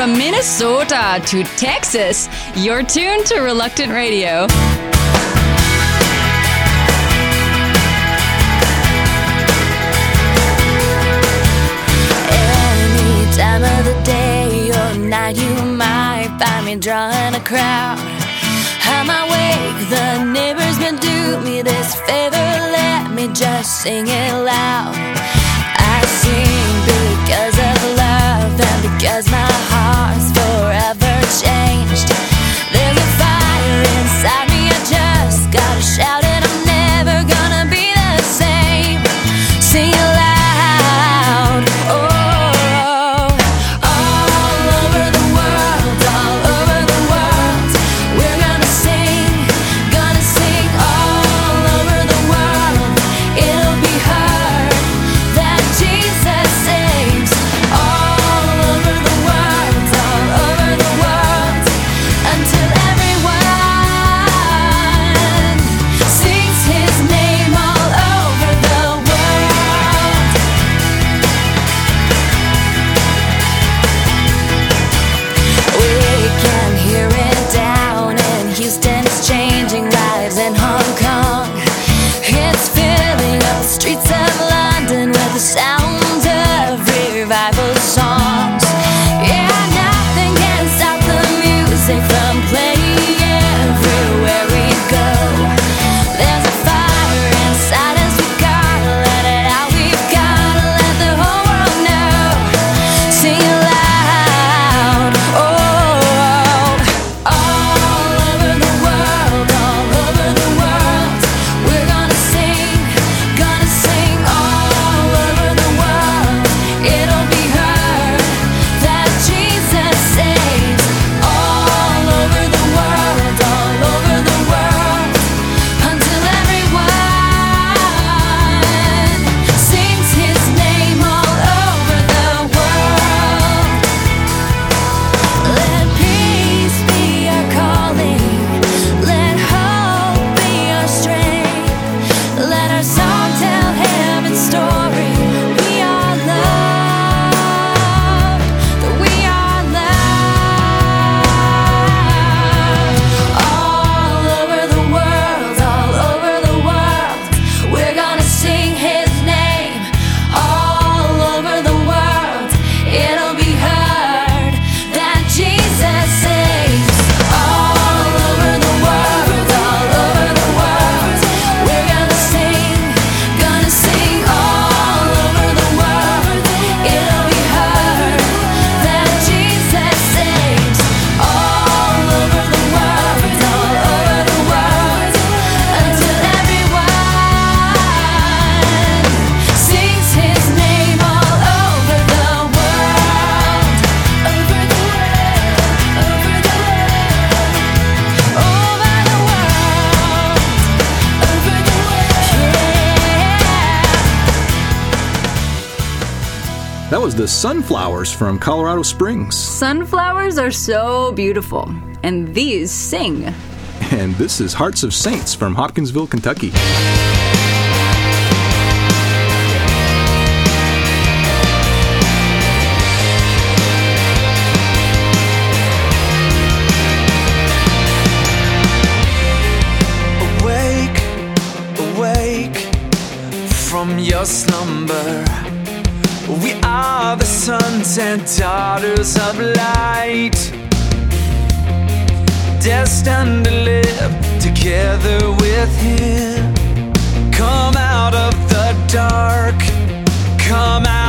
From Minnesota to Texas, you're tuned to Reluctant Radio. Any time of the day or night, you might find me drawing a crowd. I'm awake, the neighbors been do me this favor. Let me just sing it loud. I sing because Cause my heart's forever changed. the sunflowers from Colorado Springs. Sunflowers are so beautiful, and these sing. And this is Hearts of Saints from Hopkinsville, Kentucky. sons and daughters of light, destined to live together with Him. Come out of the dark, come out.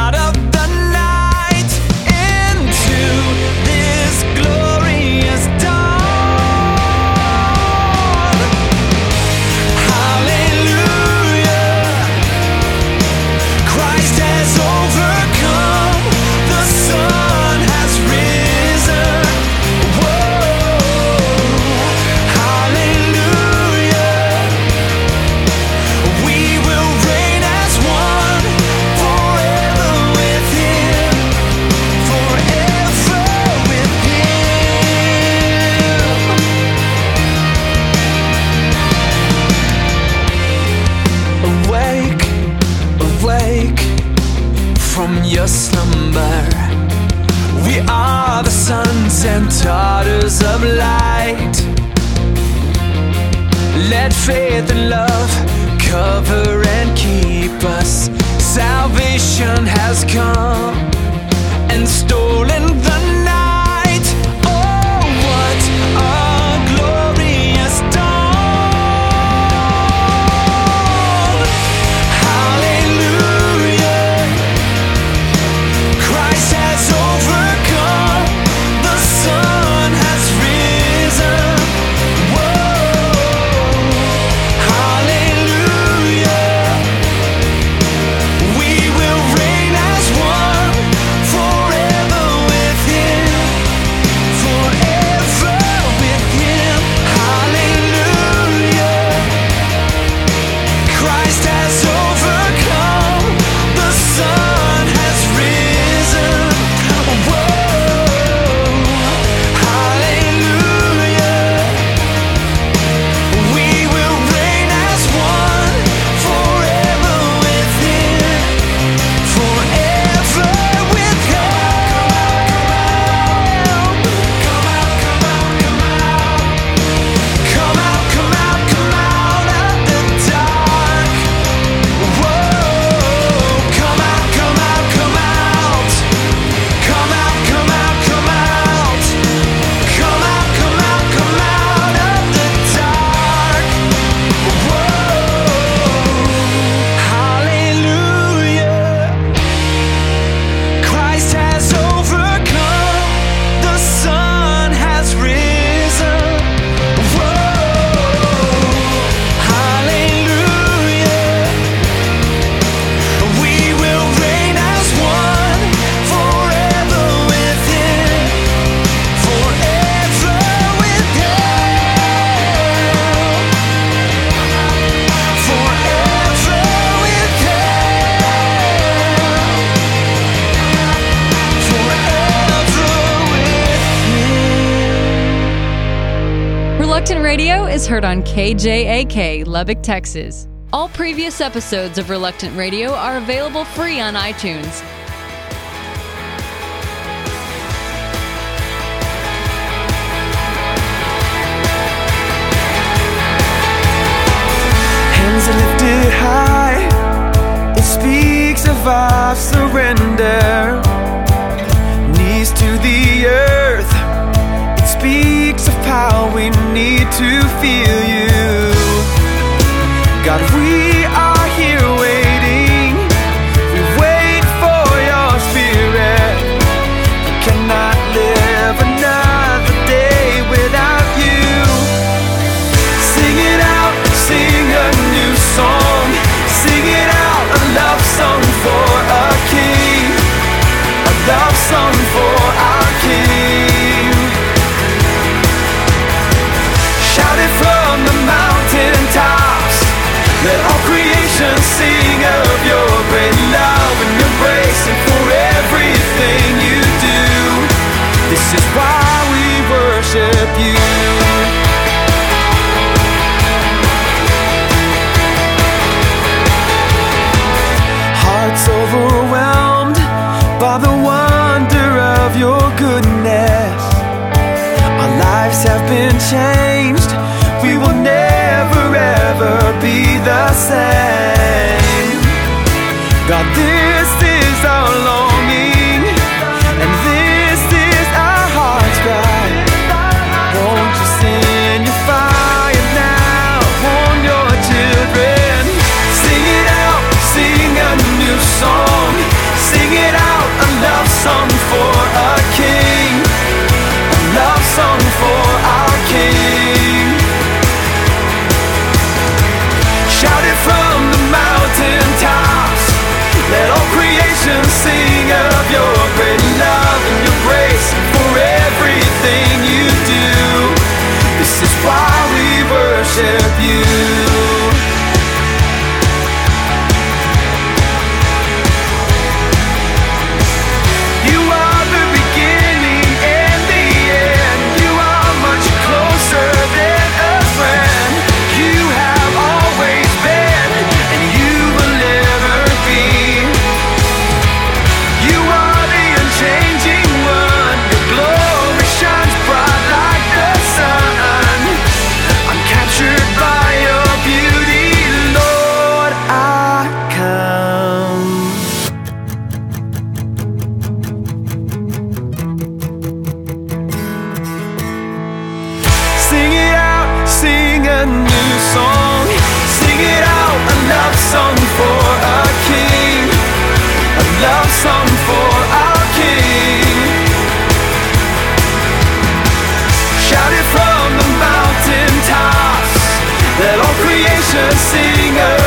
KJAK, Lubbock, Texas. All previous episodes of Reluctant Radio are available free on iTunes. Hands are lifted high, it speaks of our surrender. Knees to the earth, it speaks of how we need to feel. of your brand new song. Sing it out, a love song for a king. A love song for our king. Shout it from the mountain tops. Let all creation sing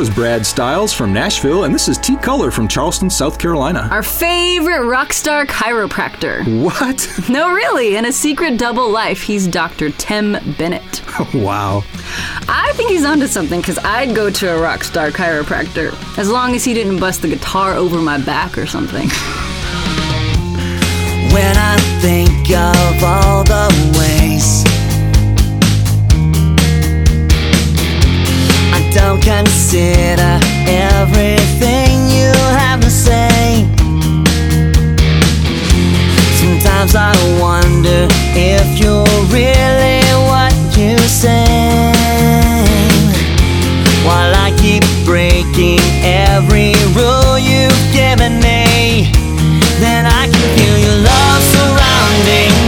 was Brad Stiles from Nashville, and this is T Color from Charleston, South Carolina. Our favorite rock star chiropractor. What? No, really, in a secret double life, he's Dr. Tim Bennett. wow. I think he's onto something because I'd go to a rock star chiropractor as long as he didn't bust the guitar over my back or something. When I think of all the ways Don't consider everything you have to say. Sometimes I wonder if you're really what you say. While I keep breaking every rule you've given me, then I can feel your love surrounding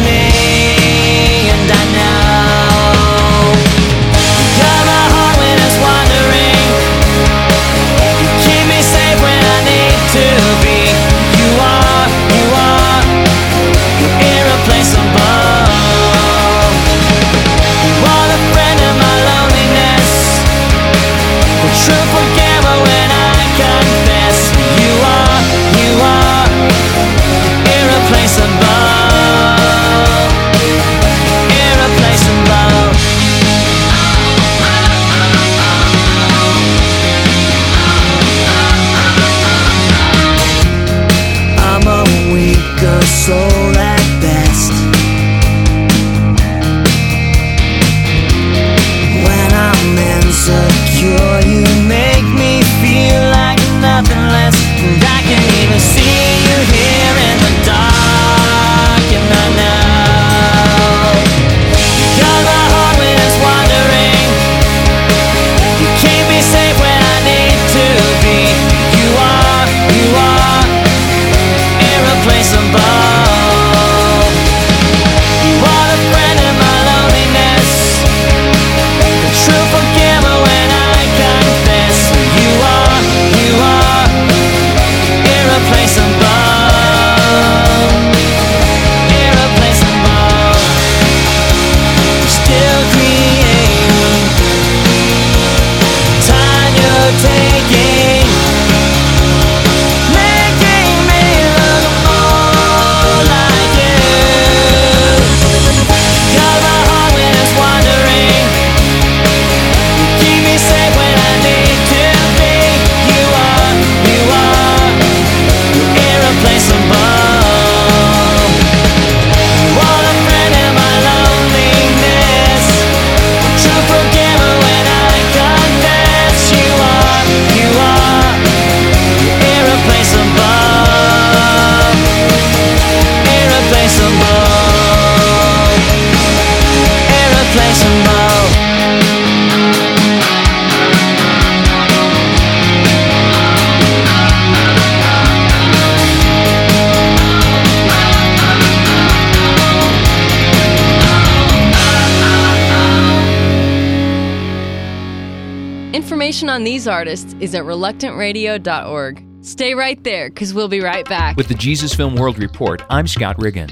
Information on these artists is at reluctantradio.org. Stay right there, because we'll be right back. With the Jesus Film World Report, I'm Scott Riggin.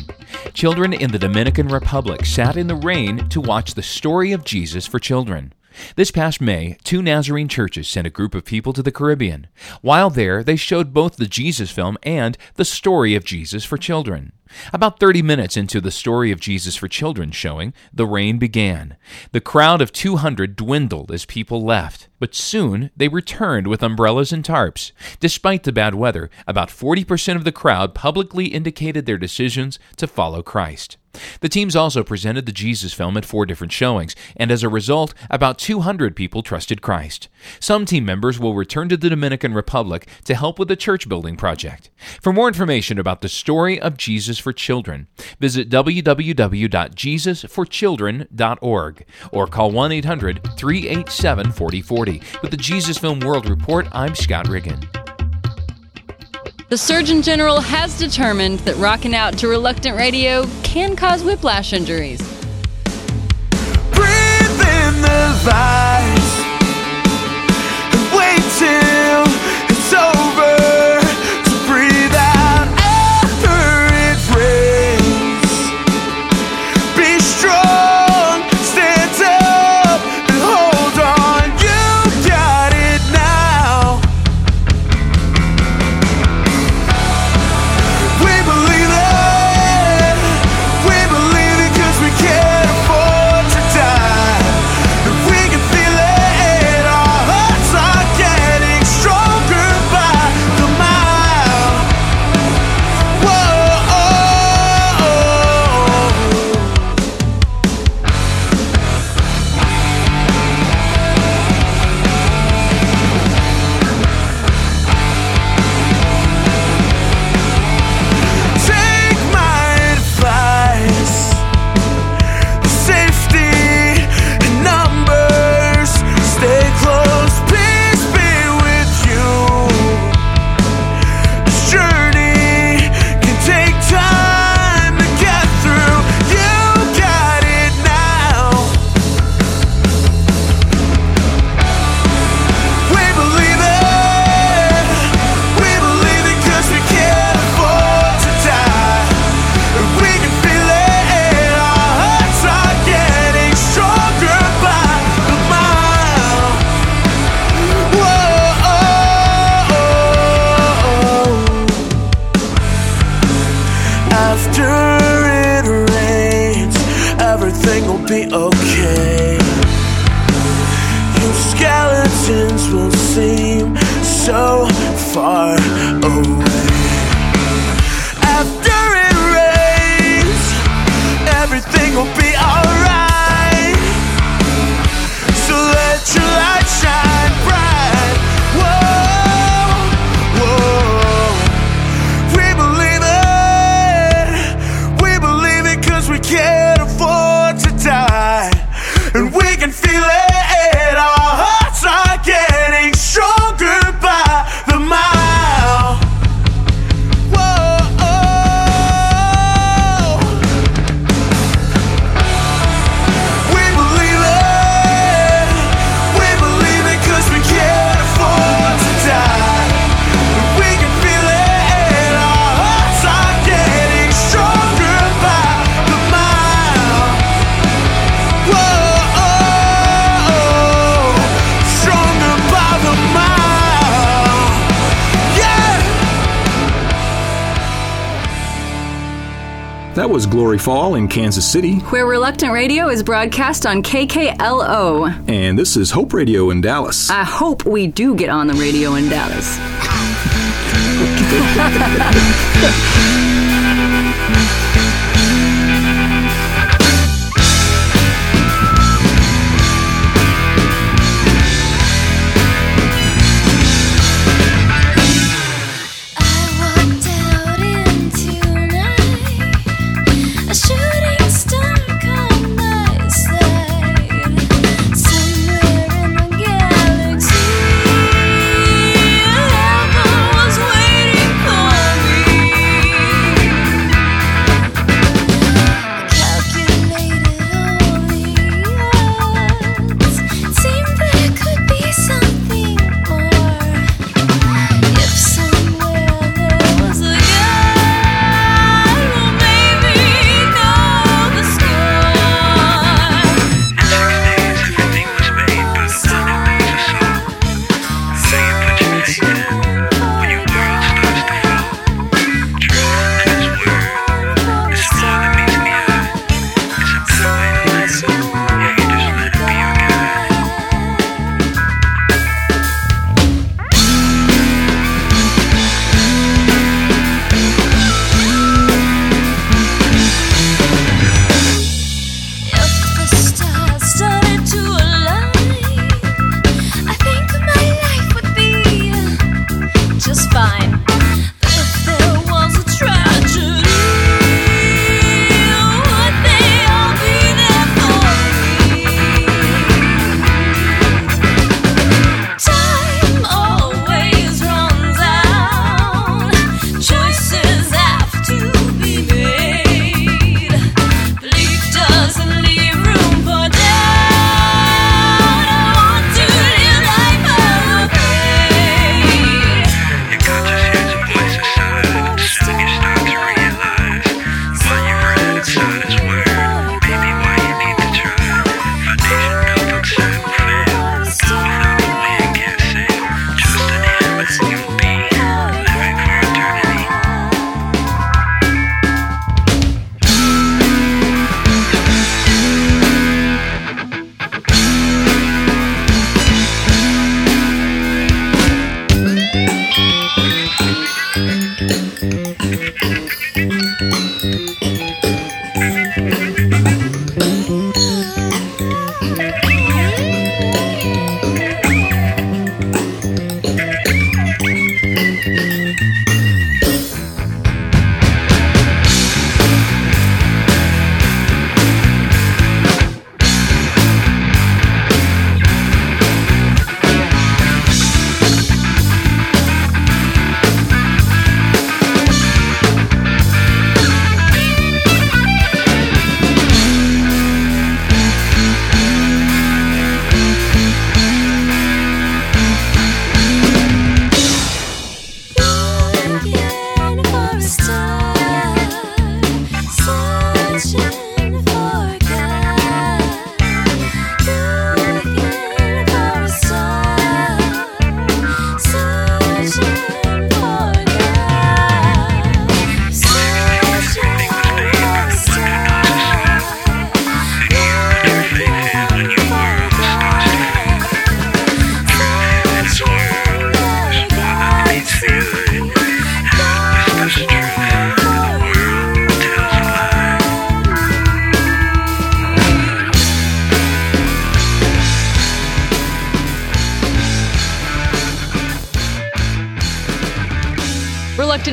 Children in the Dominican Republic sat in the rain to watch the story of Jesus for children. This past May, two Nazarene churches sent a group of people to the Caribbean. While there, they showed both the Jesus film and the story of Jesus for children. About 30 minutes into the Story of Jesus for Children showing, the rain began. The crowd of 200 dwindled as people left, but soon they returned with umbrellas and tarps. Despite the bad weather, about 40% of the crowd publicly indicated their decisions to follow Christ. The teams also presented the Jesus film at four different showings, and as a result, about 200 people trusted Christ. Some team members will return to the Dominican Republic to help with the church building project. For more information about the story of Jesus for children, visit www.jesusforchildren.org or call 1 800 387 4040. With the Jesus Film World Report, I'm Scott Riggin. The Surgeon General has determined that rocking out to reluctant radio can cause whiplash injuries. Lies, wait till it's over. Was Glory Fall in Kansas City. Where Reluctant Radio is broadcast on KKLO. And this is Hope Radio in Dallas. I hope we do get on the radio in Dallas.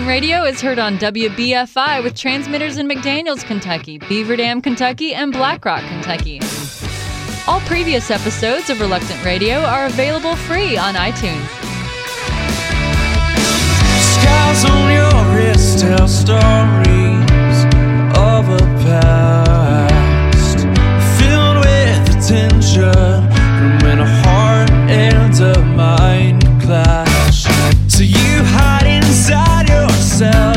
Radio is heard on WBFI with transmitters in McDaniels, Kentucky, Beaver Dam, Kentucky, and Black Rock, Kentucky. All previous episodes of Reluctant Radio are available free on iTunes. Scars on your wrist tell stories of a past filled with from when a heart and a mind clash. myself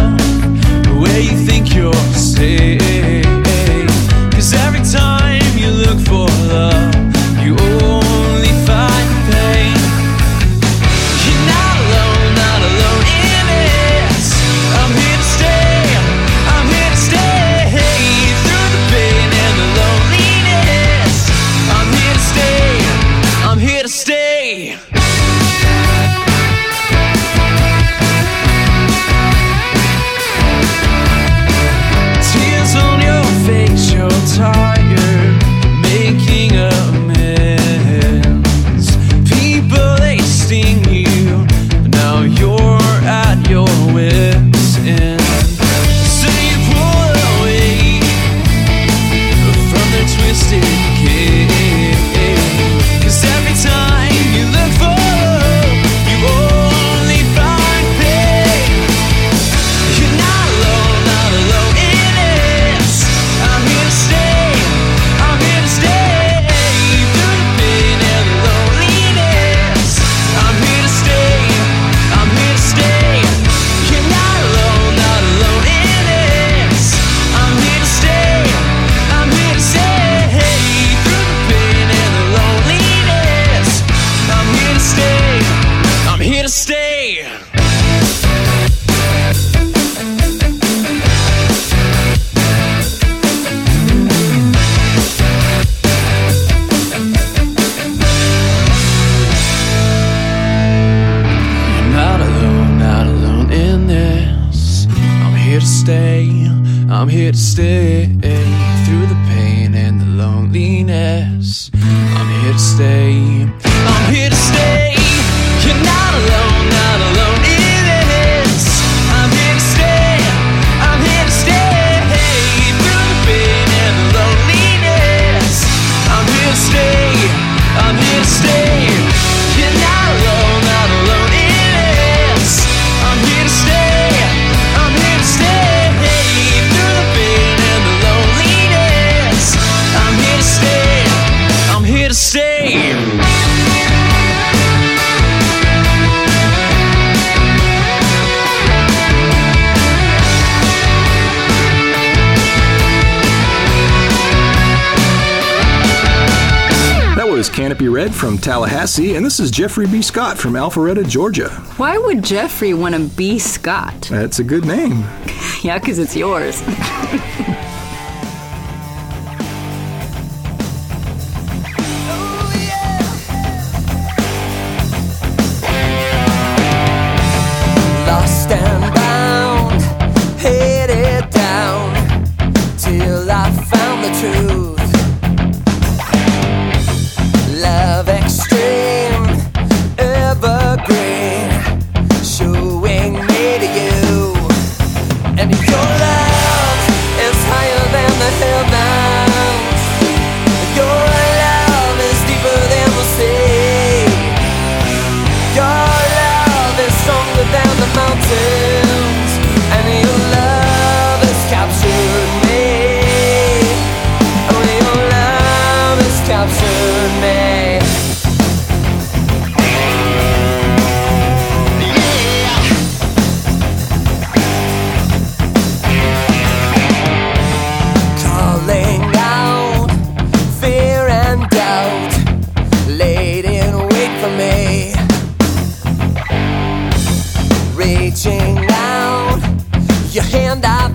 Red from Tallahassee, and this is Jeffrey B. Scott from Alpharetta, Georgia. Why would Jeffrey want to be Scott? That's a good name. yeah, because it's yours. true your hand out.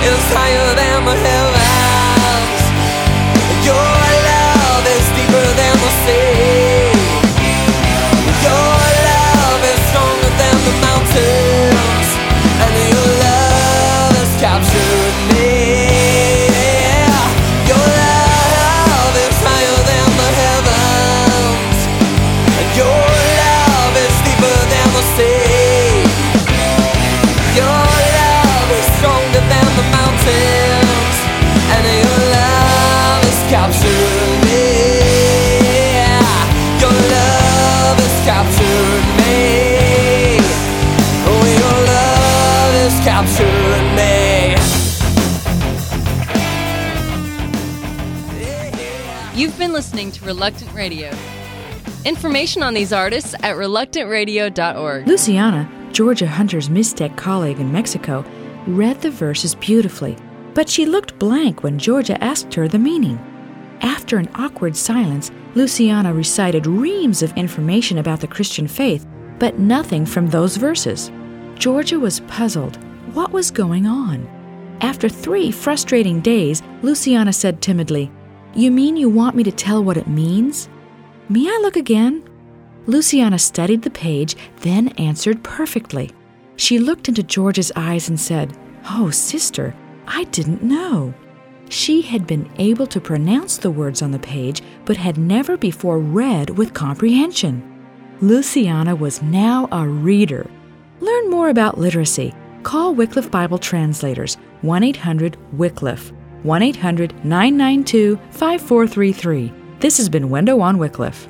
It's tired listening to Reluctant Radio. Information on these artists at reluctantradio.org. Luciana, Georgia Hunter's Mixtec colleague in Mexico, read the verses beautifully, but she looked blank when Georgia asked her the meaning. After an awkward silence, Luciana recited reams of information about the Christian faith, but nothing from those verses. Georgia was puzzled. What was going on? After three frustrating days, Luciana said timidly, You mean you want me to tell what it means? May I look again? Luciana studied the page, then answered perfectly. She looked into George's eyes and said, Oh, sister, I didn't know. She had been able to pronounce the words on the page, but had never before read with comprehension. Luciana was now a reader. Learn more about literacy. Call Wycliffe Bible Translators 1 800 Wycliffe, 1 800 992 5433. This has been Window on Wycliffe.